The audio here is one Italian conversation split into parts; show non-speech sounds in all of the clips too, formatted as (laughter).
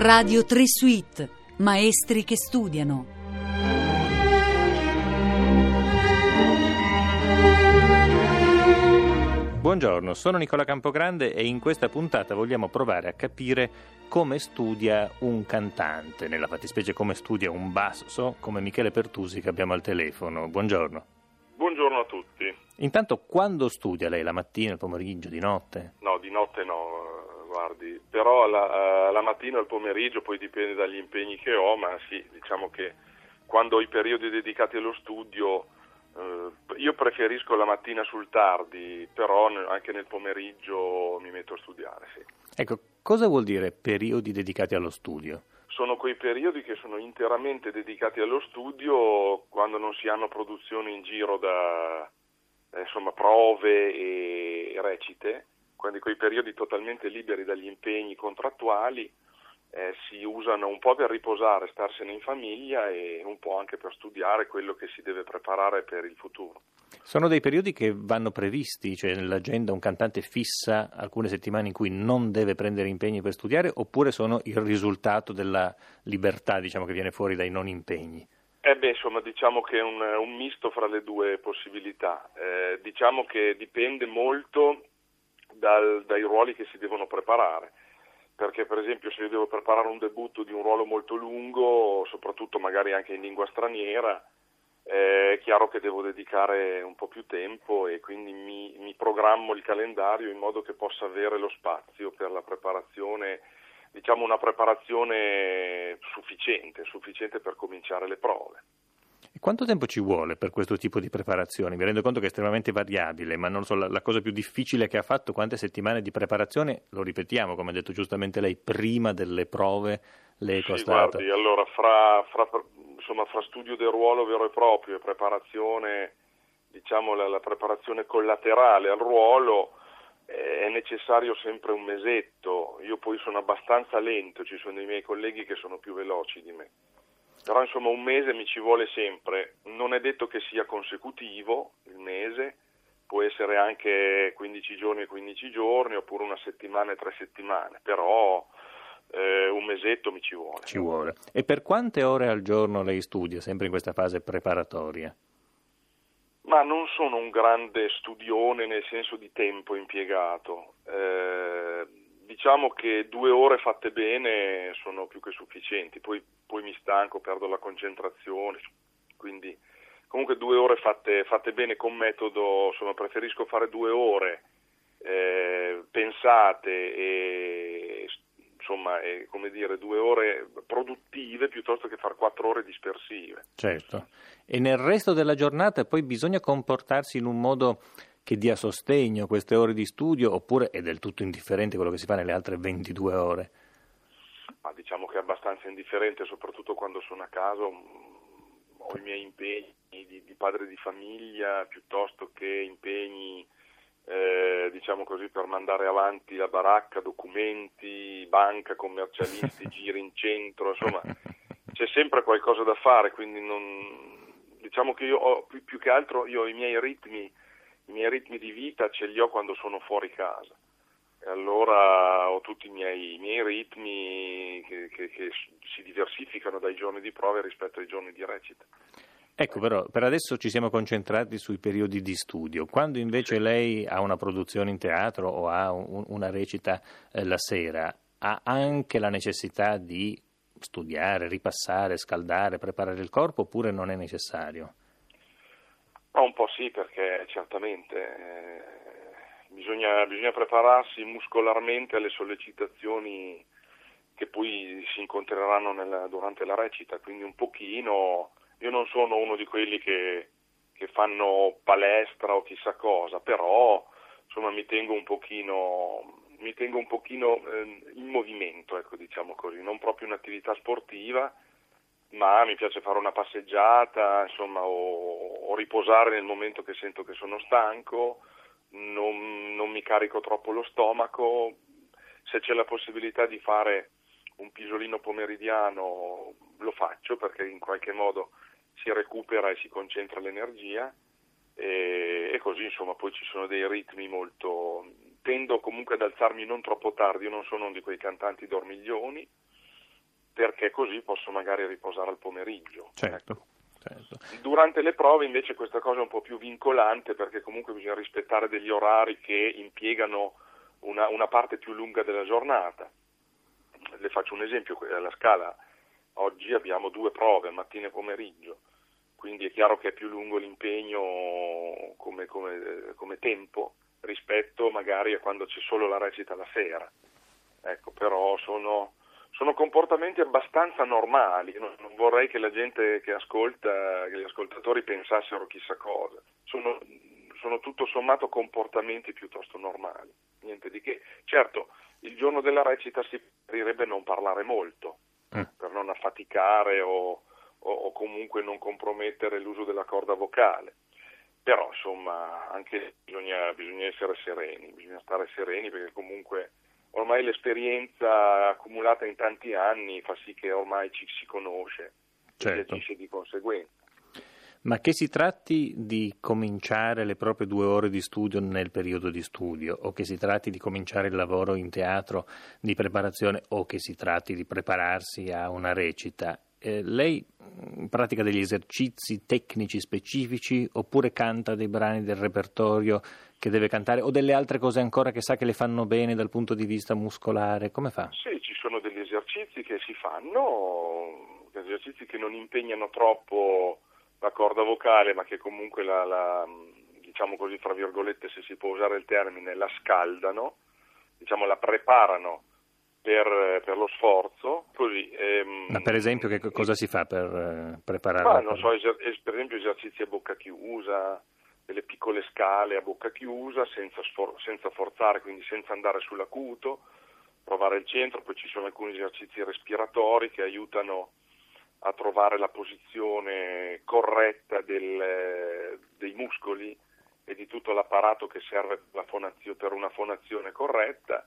Radio 3 Suite, maestri che studiano. Buongiorno, sono Nicola Campogrande e in questa puntata vogliamo provare a capire come studia un cantante, nella fattispecie come studia un basso, come Michele Pertusi che abbiamo al telefono. Buongiorno. Buongiorno a tutti. Intanto, quando studia lei? La mattina, il pomeriggio, di notte? No, di notte no, guardi, però la, la mattina o il pomeriggio poi dipende dagli impegni che ho, ma sì, diciamo che quando ho i periodi dedicati allo studio eh, io preferisco la mattina sul tardi, però anche nel pomeriggio mi metto a studiare, sì. Ecco, cosa vuol dire periodi dedicati allo studio? Sono quei periodi che sono interamente dedicati allo studio quando non si hanno produzioni in giro da eh, insomma, prove e recite, quindi quei periodi totalmente liberi dagli impegni contrattuali eh, si usano un po' per riposare, starsene in famiglia e un po' anche per studiare quello che si deve preparare per il futuro. Sono dei periodi che vanno previsti, cioè nell'agenda un cantante fissa alcune settimane in cui non deve prendere impegni per studiare oppure sono il risultato della libertà diciamo, che viene fuori dai non impegni? Eh beh, insomma, diciamo che è un, un misto fra le due possibilità. Eh, diciamo che dipende molto dal, dai ruoli che si devono preparare perché per esempio se io devo preparare un debutto di un ruolo molto lungo, soprattutto magari anche in lingua straniera, è chiaro che devo dedicare un po' più tempo e quindi mi, mi programmo il calendario in modo che possa avere lo spazio per la preparazione, diciamo una preparazione sufficiente, sufficiente per cominciare le prove. Quanto tempo ci vuole per questo tipo di preparazione? Mi rendo conto che è estremamente variabile, ma non so, la, la cosa più difficile che ha fatto, quante settimane di preparazione, lo ripetiamo, come ha detto giustamente lei, prima delle prove le è sì, costato? Guardi, allora, fra, fra, insomma, fra, studio del ruolo vero e proprio e preparazione, diciamo la, la preparazione collaterale al ruolo, eh, è necessario sempre un mesetto. Io poi sono abbastanza lento, ci sono i miei colleghi che sono più veloci di me però insomma un mese mi ci vuole sempre, non è detto che sia consecutivo il mese, può essere anche 15 giorni e 15 giorni oppure una settimana e tre settimane, però eh, un mesetto mi ci vuole. Ci vuole. E per quante ore al giorno lei studia, sempre in questa fase preparatoria? Ma non sono un grande studione nel senso di tempo impiegato. Eh, diciamo che due ore fatte bene sono più che sufficienti, poi, poi mi stanco, perdo la concentrazione, quindi comunque due ore fatte, fatte bene con metodo, insomma preferisco fare due ore eh, pensate e insomma eh, come dire due ore produttive piuttosto che fare quattro ore dispersive. Certo, e nel resto della giornata poi bisogna comportarsi in un modo che dia sostegno a queste ore di studio oppure è del tutto indifferente quello che si fa nelle altre 22 ore? Ma diciamo che è abbastanza indifferente, soprattutto quando sono a casa, ho i miei impegni di, di padre di famiglia piuttosto che impegni eh, diciamo così per mandare avanti la baracca, documenti, banca, commercialisti, (laughs) giri in centro, insomma c'è sempre qualcosa da fare, quindi non, diciamo che io ho più, più che altro io ho i miei ritmi i miei ritmi di vita ce li ho quando sono fuori casa e allora ho tutti i miei, i miei ritmi che, che, che, si diversificano dai giorni di prove rispetto ai giorni di recita. Ecco, però per adesso ci siamo concentrati sui periodi di studio. Quando invece lei ha una produzione in teatro o ha un, una recita eh, la sera, ha anche la necessità di studiare, ripassare, scaldare, preparare il corpo oppure non è necessario? Ma un po' sì, perché certamente eh, bisogna, bisogna, prepararsi muscolarmente alle sollecitazioni che poi si incontreranno nella, durante la recita, quindi un pochino, io non sono uno di quelli che, che fanno palestra o chissà cosa, però insomma mi tengo un pochino, mi tengo un pochino eh, in movimento, ecco, diciamo così, non proprio un'attività sportiva, ma mi piace fare una passeggiata, insomma, o, o riposare nel momento che sento che sono stanco, non, non, mi carico troppo lo stomaco, se c'è la possibilità di fare un pisolino pomeridiano lo faccio perché in qualche modo si recupera e si concentra l'energia. E, e così insomma poi ci sono dei ritmi molto... tendo comunque ad alzarmi non troppo tardi, io non sono uno di quei cantanti dormiglioni, perché così posso magari riposare al pomeriggio. Certo. Ecco. Certo. Durante le prove invece questa cosa è un po' più vincolante perché comunque bisogna rispettare degli orari che impiegano una, una parte più lunga della giornata. Le faccio un esempio, alla scala oggi abbiamo due prove, mattina e pomeriggio, quindi è chiaro che è più lungo l'impegno come, come, come tempo rispetto magari a quando c'è solo la recita la sera. Ecco, però sono, sono comportamenti abbastanza normali, non, non, vorrei che la gente che ascolta, che gli ascoltatori pensassero chissà cosa, sono, sono tutto sommato comportamenti piuttosto normali, niente di che. Certo, il giorno della recita si preferirebbe non parlare molto, mm. per non affaticare o, o, o comunque non compromettere l'uso della corda vocale però insomma anche bisogna, bisogna, essere sereni, bisogna stare sereni perché comunque ormai l'esperienza accumulata in tanti anni fa sì che ormai ci si conosce certo. e si agisce di conseguenza. Ma che si tratti di cominciare le proprie due ore di studio nel periodo di studio, o che si tratti di cominciare il lavoro in teatro di preparazione, o che si tratti di prepararsi a una recita, eh, lei pratica degli esercizi tecnici specifici oppure canta dei brani del repertorio che deve cantare o delle altre cose ancora che sa che le fanno bene dal punto di vista muscolare? Come fa? Sì, ci sono degli esercizi che si fanno, esercizi che non impegnano troppo la corda vocale ma che comunque la, la diciamo così fra virgolette se si può usare il termine la scaldano, diciamo la preparano per, per, lo sforzo. Così, ehm, Ma per esempio che cosa si fa per eh, preparare? Ma non so, eser- per esempio esercizi a bocca chiusa, delle piccole scale a bocca chiusa senza, sfor- senza forzare, quindi senza andare sull'acuto, provare il centro, poi ci sono alcuni esercizi respiratori che aiutano a trovare la posizione corretta del, dei muscoli e di tutto l'apparato che serve per una fonazione corretta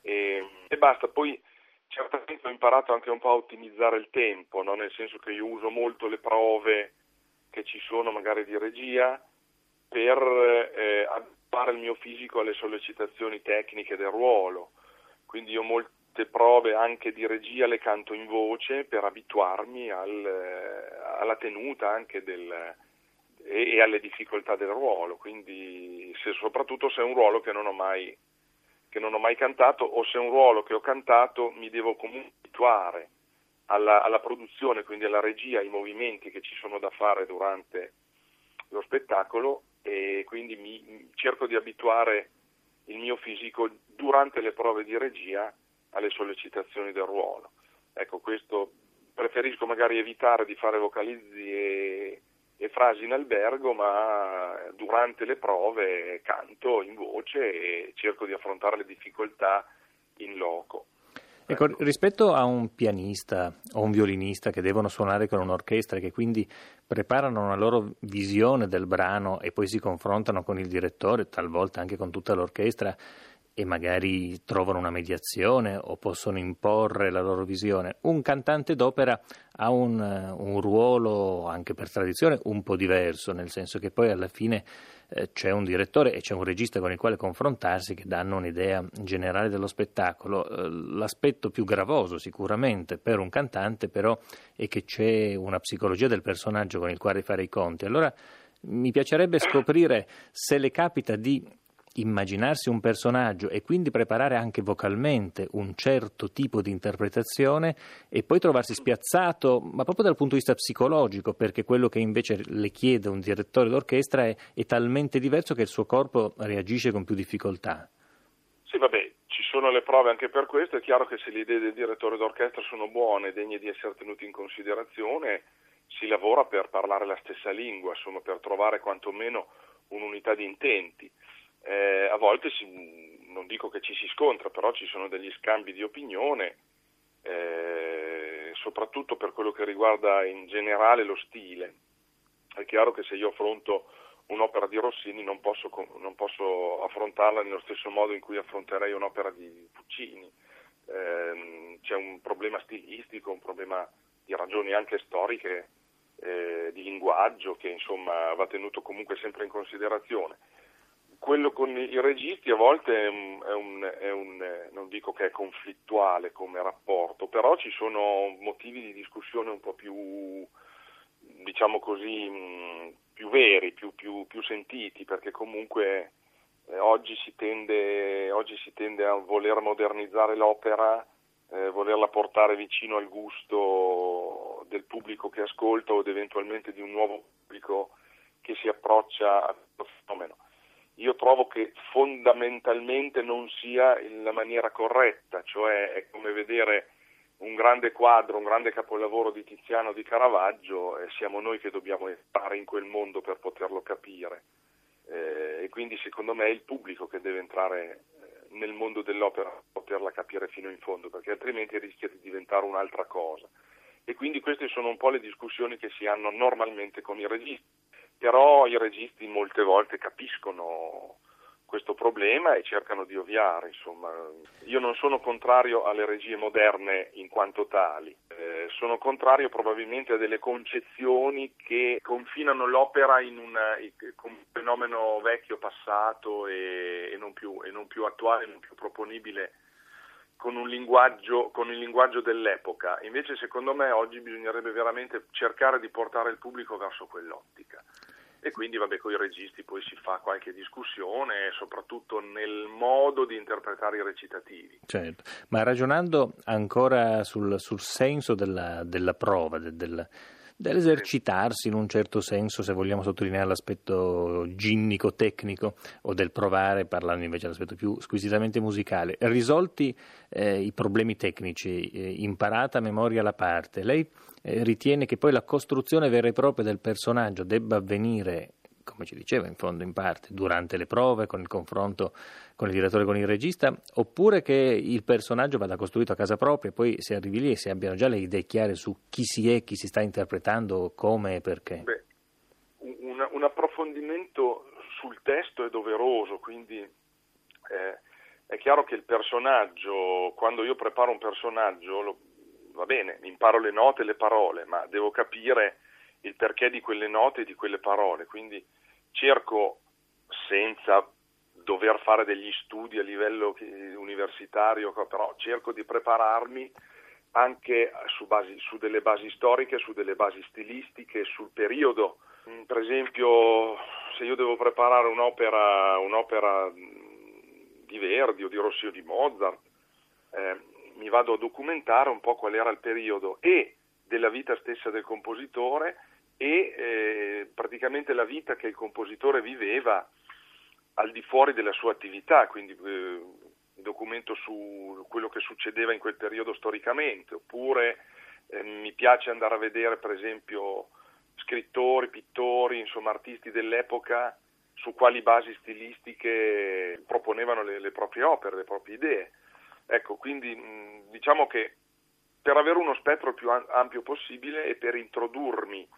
e, e basta. Poi certamente ho imparato anche un po' a ottimizzare il tempo, no? nel senso che io uso molto le prove che ci sono magari di regia per eh, adattare il mio fisico alle sollecitazioni tecniche del ruolo. Quindi io molte prove anche di regia le canto in voce per abituarmi al, alla tenuta anche del, e, e, alle difficoltà del ruolo. Quindi se, soprattutto se è un ruolo che non ho mai che non ho mai cantato o se è un ruolo che ho cantato mi devo comunque abituare alla, alla, produzione, quindi alla regia, ai movimenti che ci sono da fare durante lo spettacolo e quindi mi, cerco di abituare il mio fisico durante le prove di regia alle sollecitazioni del ruolo. Ecco, questo preferisco magari evitare di fare vocalizzi e, e frasi in albergo, ma durante le prove canto in voce e cerco di affrontare le difficoltà in loco. Ecco, rispetto a un pianista o un violinista che devono suonare con un'orchestra e che quindi preparano una loro visione del brano e poi si confrontano con il direttore, talvolta anche con tutta l'orchestra, e magari trovano una mediazione o possono imporre la loro visione. Un cantante d'opera ha un, un, ruolo, anche per tradizione, un po' diverso, nel senso che poi alla fine eh, c'è un direttore e c'è un regista con il quale confrontarsi che danno un'idea generale dello spettacolo. Eh, l'aspetto più gravoso sicuramente per un cantante però è che c'è una psicologia del personaggio con il quale fare i conti. Allora mi piacerebbe scoprire se le capita di immaginarsi un personaggio e quindi preparare anche vocalmente un certo tipo di interpretazione e poi trovarsi spiazzato, ma proprio dal punto di vista psicologico, perché quello che invece le chiede un direttore d'orchestra è, è talmente diverso che il suo corpo reagisce con più difficoltà. Sì, vabbè, ci sono le prove anche per questo, è chiaro che se le idee del direttore d'orchestra sono buone, degne di essere tenute in considerazione, si lavora per parlare la stessa lingua, insomma, per trovare quantomeno un'unità di intenti eh, a volte si, non dico che ci si scontra, però ci sono degli scambi di opinione, eh, soprattutto per quello che riguarda in generale lo stile. È chiaro che se io affronto un'opera di Rossini non posso, non posso affrontarla nello stesso modo in cui affronterei un'opera di Puccini. Eh, c'è un problema stilistico, un problema di ragioni anche storiche, eh, di linguaggio che insomma va tenuto comunque sempre in considerazione quello con i registi a volte è un, è un, è un, non dico che è conflittuale come rapporto, però ci sono motivi di discussione un po' più, diciamo così, più veri, più, più, più sentiti, perché comunque eh, oggi, si tende, oggi, si tende, a voler modernizzare l'opera, eh, volerla portare vicino al gusto del pubblico che ascolta o eventualmente di un nuovo pubblico che si approccia a questo fenomeno io trovo che fondamentalmente non sia la maniera corretta, cioè è come vedere un grande quadro, un grande capolavoro di Tiziano di Caravaggio e siamo noi che dobbiamo entrare in quel mondo per poterlo capire. Eh, e quindi secondo me è il pubblico che deve entrare eh, nel mondo dell'opera per poterla capire fino in fondo, perché altrimenti rischia di diventare un'altra cosa. E quindi queste sono un po' le discussioni che si hanno normalmente con i registi però i registi molte volte capiscono questo problema e cercano di ovviare. Insomma. Io non sono contrario alle regie moderne in quanto tali, eh, sono contrario probabilmente a delle concezioni che confinano l'opera in, una, in un fenomeno vecchio, passato e, e, non più, e non più attuale, non più proponibile con, un linguaggio, con il linguaggio dell'epoca. Invece secondo me oggi bisognerebbe veramente cercare di portare il pubblico verso quell'ottica e quindi vabbè con i registi poi si fa qualche discussione soprattutto nel modo di interpretare i recitativi. Certo, ma ragionando ancora sul, sul senso della, della prova, del, del dell'esercitarsi in un certo senso, se vogliamo sottolineare l'aspetto ginnico, tecnico, o del provare, parlando invece dell'aspetto più squisitamente musicale. Risolti eh, i problemi tecnici, eh, imparata a memoria la parte, lei eh, ritiene che poi la costruzione vera e propria del personaggio debba avvenire come ci diceva in fondo in parte, durante le prove, con il confronto con il direttore, con il regista, oppure che il personaggio vada costruito a casa propria e poi si arrivi lì e si abbiano già le idee chiare su chi si è, chi si sta interpretando, come e perché? Beh, un, un, approfondimento sul testo è doveroso, quindi eh, è chiaro che il personaggio, quando io preparo un personaggio, lo, va bene, imparo le note e le parole, ma devo capire il perché di quelle note e di quelle parole, quindi cerco senza dover fare degli studi a livello universitario, però cerco di prepararmi anche su, basi, su delle basi storiche, su delle basi stilistiche, sul periodo. Mm, per esempio, se io devo preparare un'opera, un'opera di Verdi o di Rossi o di Mozart, eh, mi vado a documentare un po' qual era il periodo e della vita stessa del compositore e eh, praticamente la vita che il compositore viveva al di fuori della sua attività, quindi eh, documento su quello che succedeva in quel periodo storicamente, oppure eh, mi piace andare a vedere per esempio scrittori, pittori, insomma artisti dell'epoca su quali basi stilistiche proponevano le, le proprie opere, le proprie idee. Ecco, quindi mh, diciamo che per avere uno spettro più ampio possibile e per introdurmi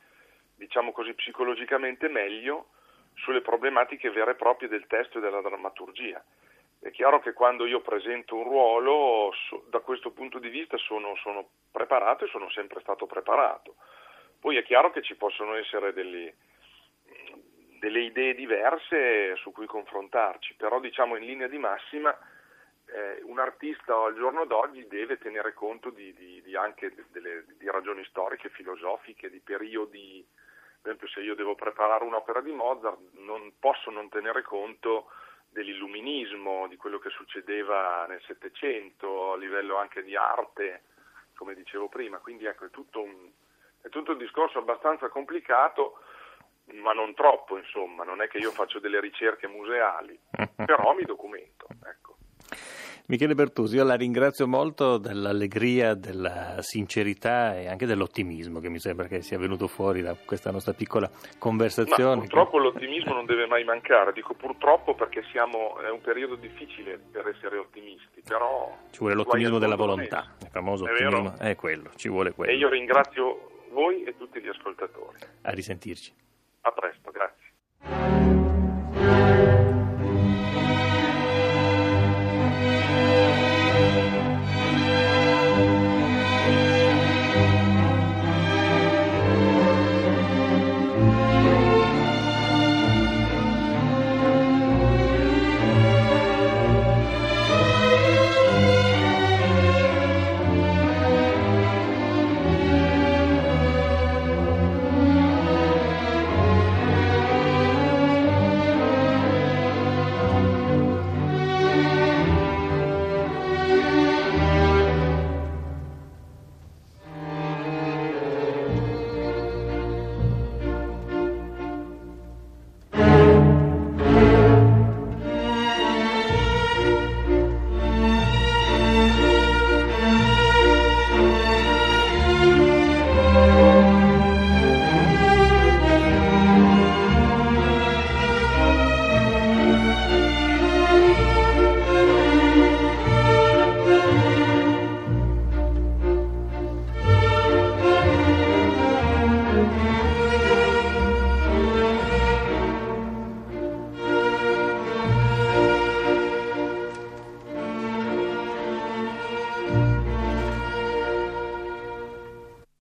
diciamo così, psicologicamente meglio sulle problematiche vere e proprie del testo e della drammaturgia. È chiaro che quando io presento un ruolo, so, da questo punto di vista sono, sono, preparato e sono sempre stato preparato. Poi è chiaro che ci possono essere delle, delle idee diverse su cui confrontarci, però diciamo in linea di massima eh, un artista al giorno d'oggi deve tenere conto di, di, di anche delle, di ragioni storiche, filosofiche, di periodi per esempio se io devo preparare un'opera di Mozart non posso non tenere conto dell'illuminismo, di quello che succedeva nel Settecento, a livello anche di arte, come dicevo prima, quindi ecco è tutto un, è tutto un discorso abbastanza complicato, ma non troppo, insomma, non è che io faccio delle ricerche museali, (laughs) però mi documento. Michele Bertusi, io la ringrazio molto dell'allegria, della sincerità e anche dell'ottimismo che mi sembra che sia venuto fuori da questa nostra piccola conversazione. Ma purtroppo l'ottimismo non deve mai mancare, dico purtroppo perché siamo, è un periodo difficile per essere ottimisti, però... Ci vuole l'ottimismo della volontà, il famoso è ottimismo, è quello, ci vuole quello. E io ringrazio voi e tutti gli ascoltatori. A risentirci. A presto, grazie.